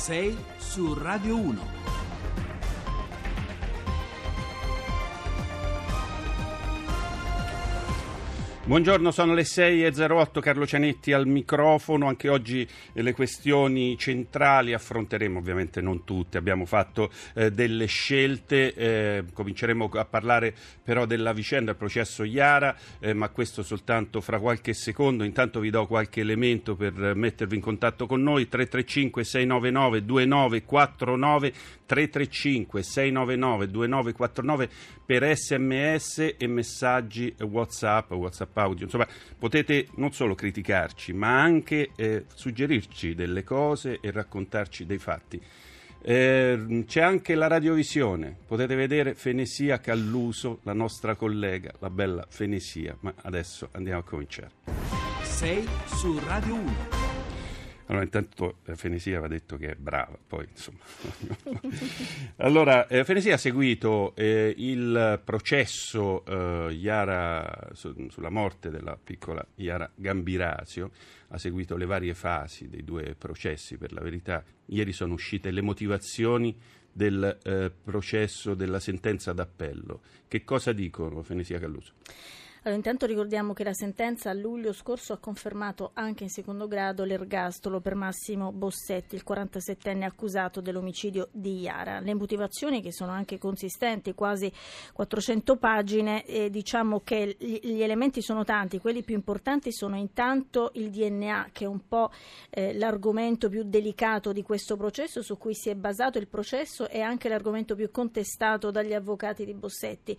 6 su Radio 1. Buongiorno, sono le 6.08, Carlo Cianetti al microfono, anche oggi eh, le questioni centrali affronteremo, ovviamente non tutte, abbiamo fatto eh, delle scelte, eh, cominceremo a parlare però della vicenda, del processo Iara, eh, ma questo soltanto fra qualche secondo, intanto vi do qualche elemento per mettervi in contatto con noi, 335 699 2949, 335 699 2949 per sms e messaggi WhatsApp, WhatsApp audio. Insomma, potete non solo criticarci, ma anche eh, suggerirci delle cose e raccontarci dei fatti. Eh, c'è anche la radiovisione, potete vedere Fenesia Calluso, la nostra collega, la bella Fenesia, ma adesso andiamo a cominciare. 6 su Radio 1. Allora, intanto eh, Fenesia aveva detto che è brava, poi insomma. allora, eh, Fenesia ha seguito eh, il processo eh, Iara, su, sulla morte della piccola Iara Gambirasio, ha seguito le varie fasi dei due processi, per la verità. Ieri sono uscite le motivazioni del eh, processo della sentenza d'appello. Che cosa dicono Fenesia Calluso? Allora, intanto ricordiamo che la sentenza a luglio scorso ha confermato anche in secondo grado l'ergastolo per Massimo Bossetti, il 47enne accusato dell'omicidio di Iara. Le motivazioni, che sono anche consistenti, quasi 400 pagine, eh, diciamo che gli elementi sono tanti. Quelli più importanti sono intanto il DNA, che è un po' eh, l'argomento più delicato di questo processo, su cui si è basato il processo e anche l'argomento più contestato dagli avvocati di Bossetti.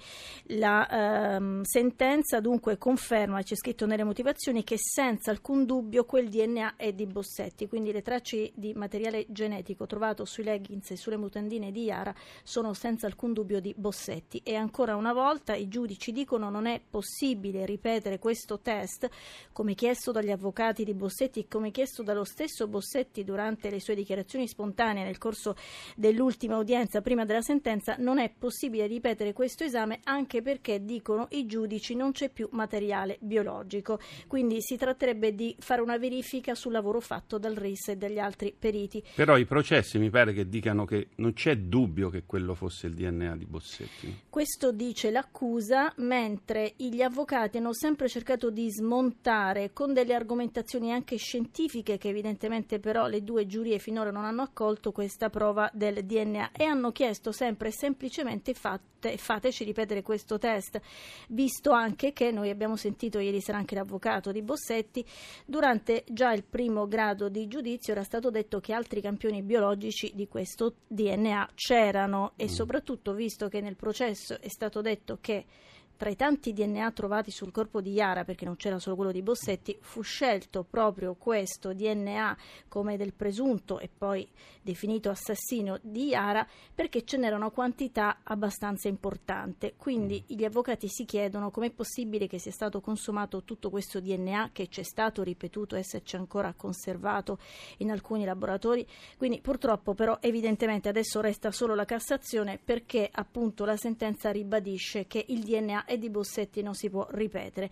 La ehm, sentenza sentenza dunque conferma, c'è scritto nelle motivazioni, che senza alcun dubbio quel DNA è di Bossetti, quindi le tracce di materiale genetico trovato sui leggings e sulle mutandine di Iara sono senza alcun dubbio di Bossetti. E ancora una volta i giudici dicono non è possibile ripetere questo test, come chiesto dagli avvocati di Bossetti e come chiesto dallo stesso Bossetti durante le sue dichiarazioni spontanee nel corso dell'ultima udienza prima della sentenza, non è possibile ripetere questo esame anche perché dicono i giudici non c'è più materiale biologico. Quindi si tratterebbe di fare una verifica sul lavoro fatto dal RIS e dagli altri periti. Però i processi mi pare che dicano che non c'è dubbio che quello fosse il DNA di Bossetti. Questo dice l'accusa, mentre gli avvocati hanno sempre cercato di smontare con delle argomentazioni anche scientifiche che evidentemente però le due giurie finora non hanno accolto questa prova del DNA e hanno chiesto sempre e semplicemente fate, fateci ripetere questo test, visto anche che noi abbiamo sentito ieri sera anche l'avvocato di Bossetti, durante già il primo grado di giudizio era stato detto che altri campioni biologici di questo DNA c'erano e mm. soprattutto visto che nel processo è stato detto che tra i tanti DNA trovati sul corpo di Iara, perché non c'era solo quello di Bossetti, fu scelto proprio questo DNA come del presunto e poi definito assassino di Iara perché ce n'era una quantità abbastanza importante. Quindi mm. gli avvocati si chiedono com'è possibile che sia stato consumato tutto questo DNA che c'è stato ripetuto esserci ancora conservato in alcuni laboratori. Quindi purtroppo però evidentemente adesso resta solo la Cassazione perché appunto la sentenza ribadisce che il DNA e di Bossetti non si può ripetere.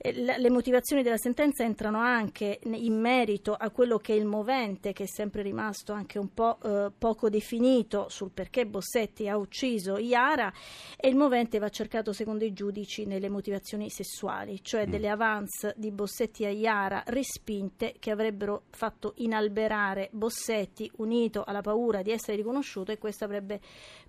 Eh, le motivazioni della sentenza entrano anche in merito a quello che è il movente, che è sempre rimasto anche un po' eh, poco definito sul perché Bossetti ha ucciso Iara, e il movente va cercato secondo i giudici nelle motivazioni sessuali, cioè mm. delle avance di Bossetti a Iara respinte che avrebbero fatto inalberare Bossetti unito alla paura di essere riconosciuto e questo avrebbe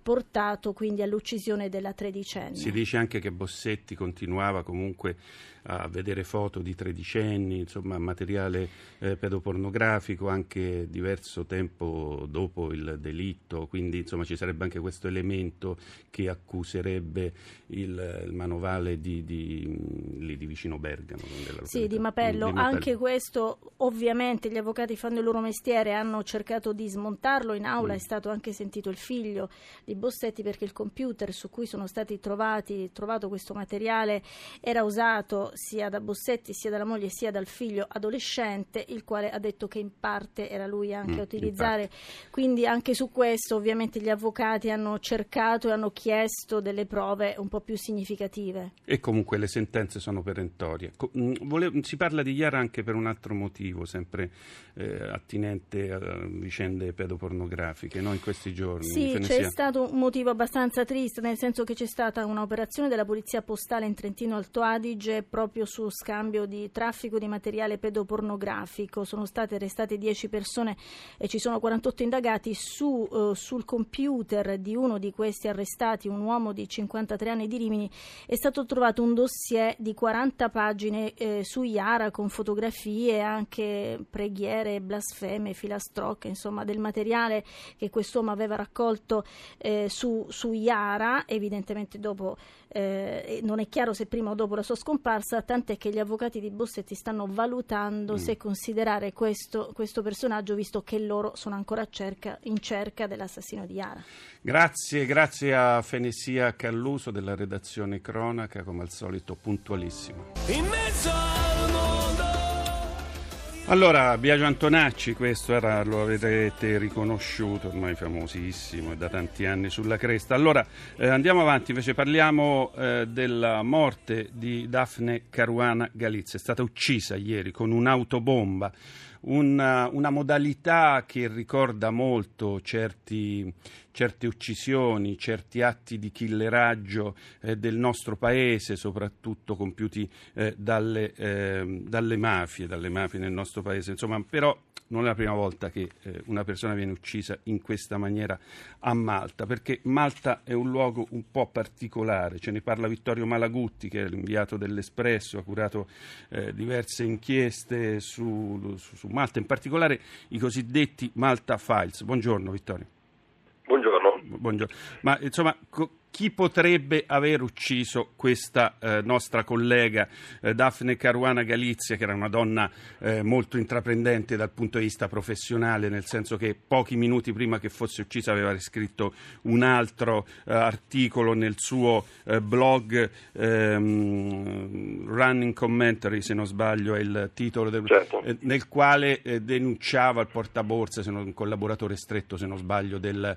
portato quindi all'uccisione della tredicenne. Si dice anche che Bossetti continuava comunque a vedere foto di tredicenni, insomma materiale eh, pedopornografico anche diverso tempo dopo il delitto, quindi insomma ci sarebbe anche questo elemento che accuserebbe il, il manovale di, di, lì di vicino Bergamo. Sì, di Mapello. di Mapello. Anche questo ovviamente gli avvocati fanno il loro mestiere, hanno cercato di smontarlo, in aula mm. è stato anche sentito il figlio di Bossetti perché il computer su cui sono stati trovati, trovato questo materiale era usato sia da Bossetti sia dalla moglie sia dal figlio adolescente, il quale ha detto che in parte era lui anche mm, a utilizzare. Quindi anche su questo ovviamente gli avvocati hanno cercato e hanno chiesto delle prove un po' più significative. E comunque le sentenze sono perentorie. Mm, si parla di Iara anche per un altro motivo, sempre eh, attinente a vicende pedopornografiche, no? in questi giorni. Sì, c'è stato un motivo abbastanza triste, nel senso che c'è stata un'operazione della Polizia Postale in Trentino Alto Adige proprio su scambio di traffico di materiale pedopornografico. Sono state arrestate 10 persone e ci sono 48 indagati su, uh, sul computer di uno di questi arrestati, un uomo di 53 anni di Rimini, è stato trovato un dossier di 40 pagine eh, su Iara con fotografie, anche preghiere, blasfeme, filastrocche, insomma del materiale che quest'uomo aveva raccolto eh, su, su Iara, evidentemente dopo eh, non è chiaro se prima o dopo la sua scomparsa, tant'è che gli avvocati di Bossetti stanno valutando mm. se considerare questo, questo, personaggio, visto che loro sono ancora cerca, in cerca dell'assassino di Iara. Grazie, grazie a Fenesia Calluso della redazione Cronaca, come al solito puntualissimo. In mezzo allora, Biagio Antonacci, questo era, lo avrete riconosciuto, ormai famosissimo, è da tanti anni sulla cresta. Allora, eh, andiamo avanti, invece parliamo eh, della morte di Daphne Caruana Galizia. È stata uccisa ieri con un'autobomba una, una modalità che ricorda molto certi, certe uccisioni, certi atti di killeraggio eh, del nostro paese, soprattutto compiuti eh, dalle, eh, dalle, mafie, dalle mafie nel nostro paese. Insomma, però non è la prima volta che eh, una persona viene uccisa in questa maniera a Malta, perché Malta è un luogo un po' particolare, ce ne parla Vittorio Malagutti, che è l'inviato dell'Espresso, ha curato eh, diverse inchieste su, su, su, Malta, in particolare i cosiddetti Malta Files. Buongiorno Vittorio. Buongiorno. Buongiorno. Ma insomma, co- chi potrebbe aver ucciso questa eh, nostra collega eh, Daphne Caruana Galizia, che era una donna eh, molto intraprendente dal punto di vista professionale, nel senso che pochi minuti prima che fosse uccisa aveva scritto un altro eh, articolo nel suo eh, blog ehm, Running Commentary, se non sbaglio è il titolo, del, certo. Eh, nel quale denunciava il portaborse, se non, un collaboratore stretto, se non sbaglio, del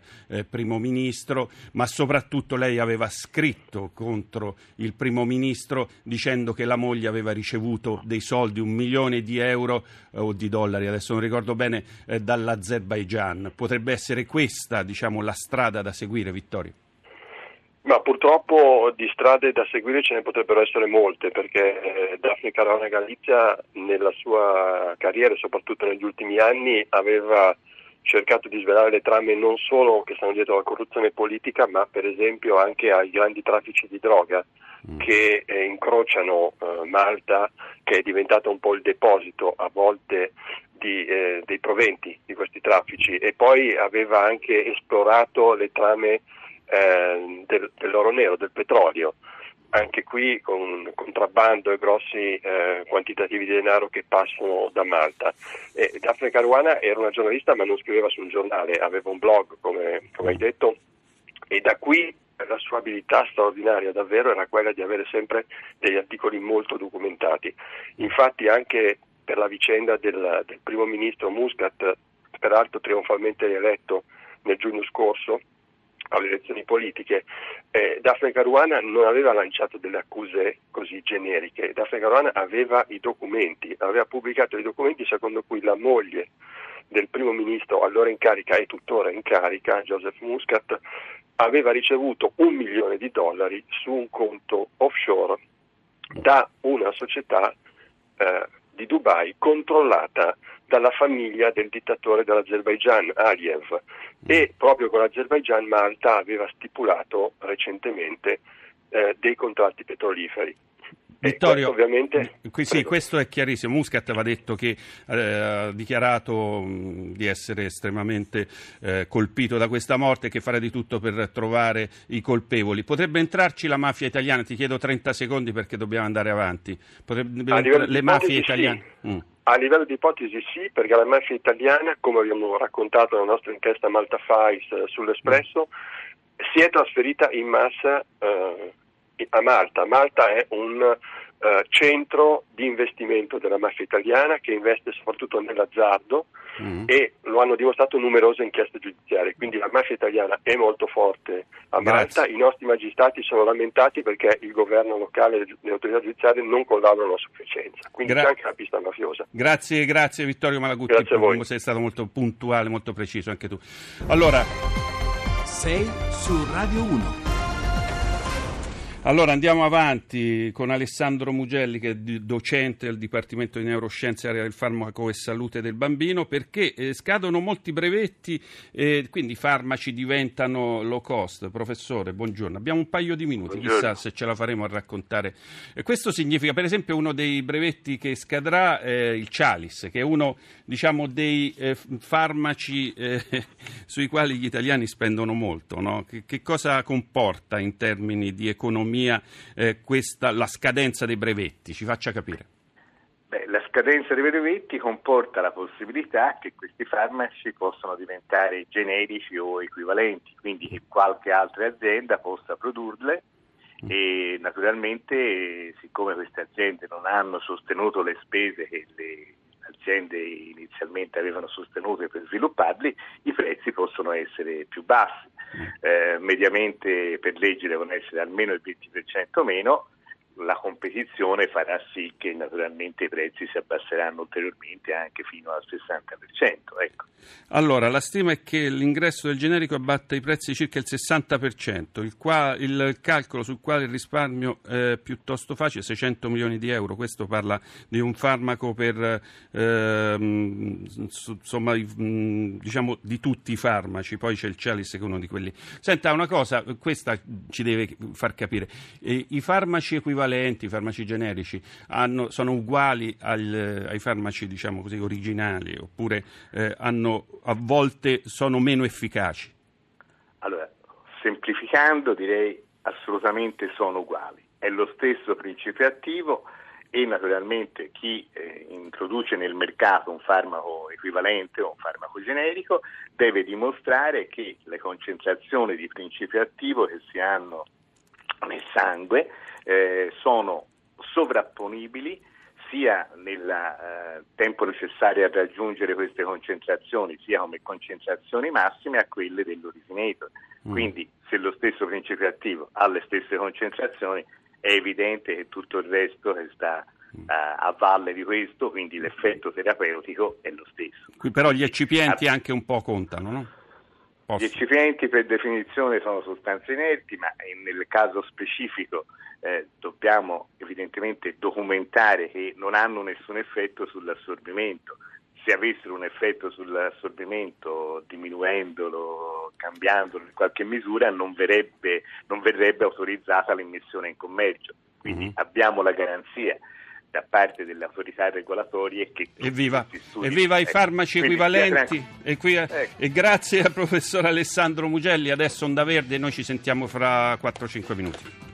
primo ministro, ma soprattutto lei aveva scritto contro il primo ministro dicendo che la moglie aveva ricevuto dei soldi, un milione di euro eh, o di dollari, adesso non ricordo bene, eh, dall'Azerbaigian. Potrebbe essere questa diciamo, la strada da seguire, Vittorio? Ma purtroppo di strade da seguire ce ne potrebbero essere molte perché eh, Daphne Caruana Galizia nella sua carriera, soprattutto negli ultimi anni, aveva cercato di svelare le trame non solo che stanno dietro alla corruzione politica, ma per esempio anche ai grandi traffici di droga mm. che eh, incrociano eh, Malta, che è diventata un po' il deposito a volte di, eh, dei proventi di questi traffici e poi aveva anche esplorato le trame eh, del, dell'oro nero, del petrolio anche qui con contrabbando e grossi eh, quantitativi di denaro che passano da Malta. E Daphne Caruana era una giornalista ma non scriveva su un giornale, aveva un blog come, come hai detto e da qui la sua abilità straordinaria davvero era quella di avere sempre degli articoli molto documentati. Infatti anche per la vicenda del, del primo ministro Muscat, peraltro trionfalmente eletto nel giugno scorso, alle elezioni politiche, eh, Daphne Caruana non aveva lanciato delle accuse così generiche, Daphne Caruana aveva i documenti, aveva pubblicato i documenti secondo cui la moglie del primo ministro allora in carica e tuttora in carica, Joseph Muscat, aveva ricevuto un milione di dollari su un conto offshore da una società eh, di Dubai controllata dalla famiglia del dittatore dell'Azerbaigian, Aliyev, e proprio con l'Azerbaigian Malta aveva stipulato recentemente eh, dei contratti petroliferi. Vittorio, ovviamente, qui, sì, questo è chiarissimo. Muscat aveva detto che eh, ha dichiarato mh, di essere estremamente eh, colpito da questa morte e che farà di tutto per trovare i colpevoli. Potrebbe entrarci la mafia italiana? Ti chiedo 30 secondi perché dobbiamo andare avanti. Potrebbe entrare le mafie italiane? Sì. Mm. A livello di ipotesi sì, perché la mafia italiana, come abbiamo raccontato nella nostra inchiesta Malta Files sull'Espresso, mm. si è trasferita in massa eh, a Malta. Malta è un eh, centro di investimento della mafia italiana che investe soprattutto nell'azzardo mm. e lo hanno dimostrato numerose inchieste giudiziarie. Quindi la mafia italiana è molto forte a Malta, grazie. i nostri magistrati sono lamentati perché il governo locale e le autorità giudiziarie non collaborano a sufficienza. Quindi Gra- c'è anche la pista mafiosa. Grazie, grazie Vittorio Malagutti. Grazie a voi. Sei stato molto puntuale, molto preciso anche tu. Allora, sei su Radio 1. Allora andiamo avanti con Alessandro Mugelli che è docente del Dipartimento di Neuroscienze Area del Farmaco e Salute del Bambino perché eh, scadono molti brevetti e eh, quindi i farmaci diventano low cost. Professore, buongiorno. Abbiamo un paio di minuti, buongiorno. chissà se ce la faremo a raccontare. E questo significa per esempio uno dei brevetti che scadrà è il Cialis, che è uno diciamo, dei eh, farmaci eh, sui quali gli italiani spendono molto. No? Che, che cosa comporta in termini di economia? Economia eh, questa, la scadenza dei brevetti? Ci faccia capire. Beh, la scadenza dei brevetti comporta la possibilità che questi farmaci possano diventare generici o equivalenti, quindi che qualche altra azienda possa produrle e naturalmente siccome queste aziende non hanno sostenuto le spese che le aziende inizialmente avevano sostenuto per svilupparli, i prezzi possono essere più bassi. Eh, mediamente per legge devono essere almeno il 20% meno, la competizione farà sì che naturalmente i prezzi si abbasseranno ulteriormente anche fino al 60%. Ecco. Allora, la stima è che l'ingresso del generico abbatta i prezzi circa il 60%, il, qua, il calcolo sul quale il risparmio è piuttosto facile, 600 milioni di euro, questo parla di un farmaco per, eh, insomma, diciamo di tutti i farmaci, poi c'è il Cialis che è uno di quelli. Senta, una cosa, questa ci deve far capire, i farmaci equivalenti equivalenti, i farmaci generici, hanno, sono uguali al, ai farmaci diciamo così, originali oppure eh, hanno, a volte sono meno efficaci? Allora, semplificando direi assolutamente sono uguali. È lo stesso principio attivo e naturalmente chi eh, introduce nel mercato un farmaco equivalente o un farmaco generico deve dimostrare che le concentrazioni di principio attivo che si hanno nel sangue eh, sono sovrapponibili sia nel eh, tempo necessario a raggiungere queste concentrazioni, sia come concentrazioni massime a quelle dell'originator. Mm. Quindi se lo stesso principio attivo ha le stesse concentrazioni, è evidente che tutto il resto che sta mm. a valle di questo, quindi l'effetto terapeutico è lo stesso. Qui però gli eccipienti anche un po' contano, no? Gli eccipienti per definizione sono sostanze inerti, ma nel caso specifico eh, dobbiamo evidentemente documentare che non hanno nessun effetto sull'assorbimento. Se avessero un effetto sull'assorbimento, diminuendolo, cambiandolo in qualche misura, non verrebbe, non verrebbe autorizzata l'immissione in commercio. Quindi mm-hmm. abbiamo la garanzia da parte delle autorità regolatorie che evviva, evviva i farmaci ecco, equivalenti. e, qui, ecco. e, grazie al professor Alessandro Mugelli. Adesso Onda Verde noi ci sentiamo fra 4-5 minuti